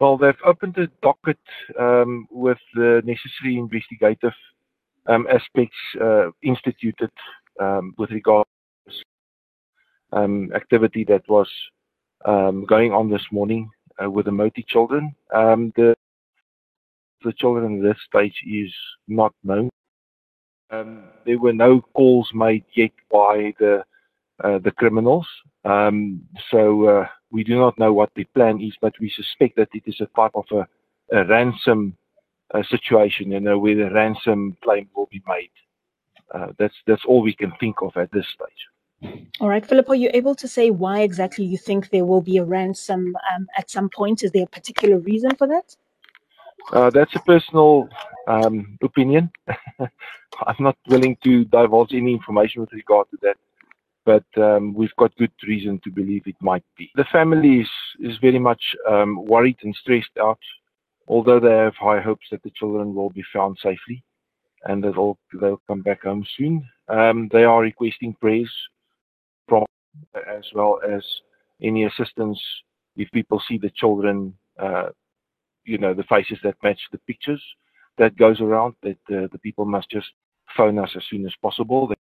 Well, they've opened a docket um, with the necessary investigative um, aspects uh, instituted um, with regard to um, activity that was um, going on this morning uh, with the Moti children. Um, the the children at this stage is not known. Um, there were no calls made yet by the uh, the criminals, um, so uh, we do not know what the plan is, but we suspect that it is a type of a, a ransom uh, situation, you know, where the ransom claim will be made. Uh, that's that's all we can think of at this stage. All right, Philip, are you able to say why exactly you think there will be a ransom um, at some point? Is there a particular reason for that? Uh, that's a personal um, opinion. I'm not willing to divulge any information with regard to that, but um, we've got good reason to believe it might be. The family is, is very much um, worried and stressed out, although they have high hopes that the children will be found safely and that all, they'll come back home soon. Um, they are requesting prayers from as well as any assistance if people see the children uh, you know the faces that match the pictures that goes around that uh, the people must just phone us as soon as possible